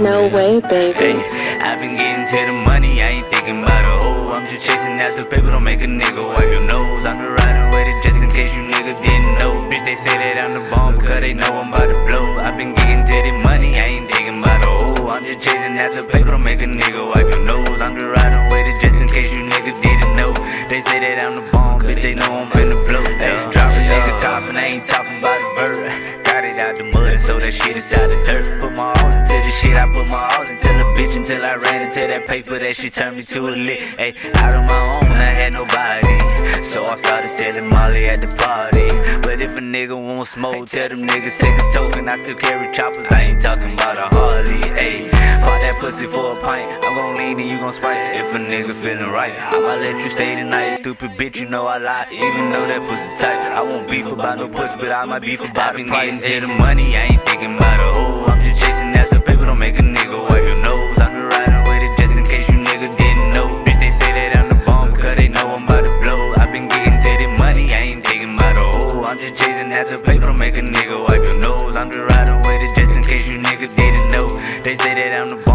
No way, baby. Hey, I've been getting to the money, I ain't thinking about a hoe. I'm just chasing after paper, don't make a nigga wipe your nose. I'm the riding with it just in case you niggas didn't know. Bitch, they say that I'm the bomb because they know I'm about to blow. I've been getting to the money, I ain't thinking about a hoe. I'm just chasing after paper, don't make a nigga wipe your nose. I'm the riding with it just in case you niggas didn't know. They say that I'm the bomb, bitch, they know I'm finna blow. Hey, drop a nigga top and I ain't talking about a verb. Got it out the mud, so that shit is out the dirt. Put my the shit, I put my all into the bitch until I ran into that paper that she turned me to a lick. Hey, out on my own, I had nobody. So I started selling Molly at the party. But if a nigga want to smoke, tell them niggas take a token. I still carry choppers, I ain't talking about a Harley. Hey, bought that pussy for a pint. I'm gon' lean and you gon' spite. If a nigga feeling right, I'ma let you stay tonight. Stupid bitch, you know I lie. Even though that pussy tight, I won't beef about no pussy, but I might beef about the price. to the money, I ain't thinking about a hoe. Just chasing after paper, make a nigga wipe your nose. I'm just riding with it just in case you nigga didn't know. They say that I'm the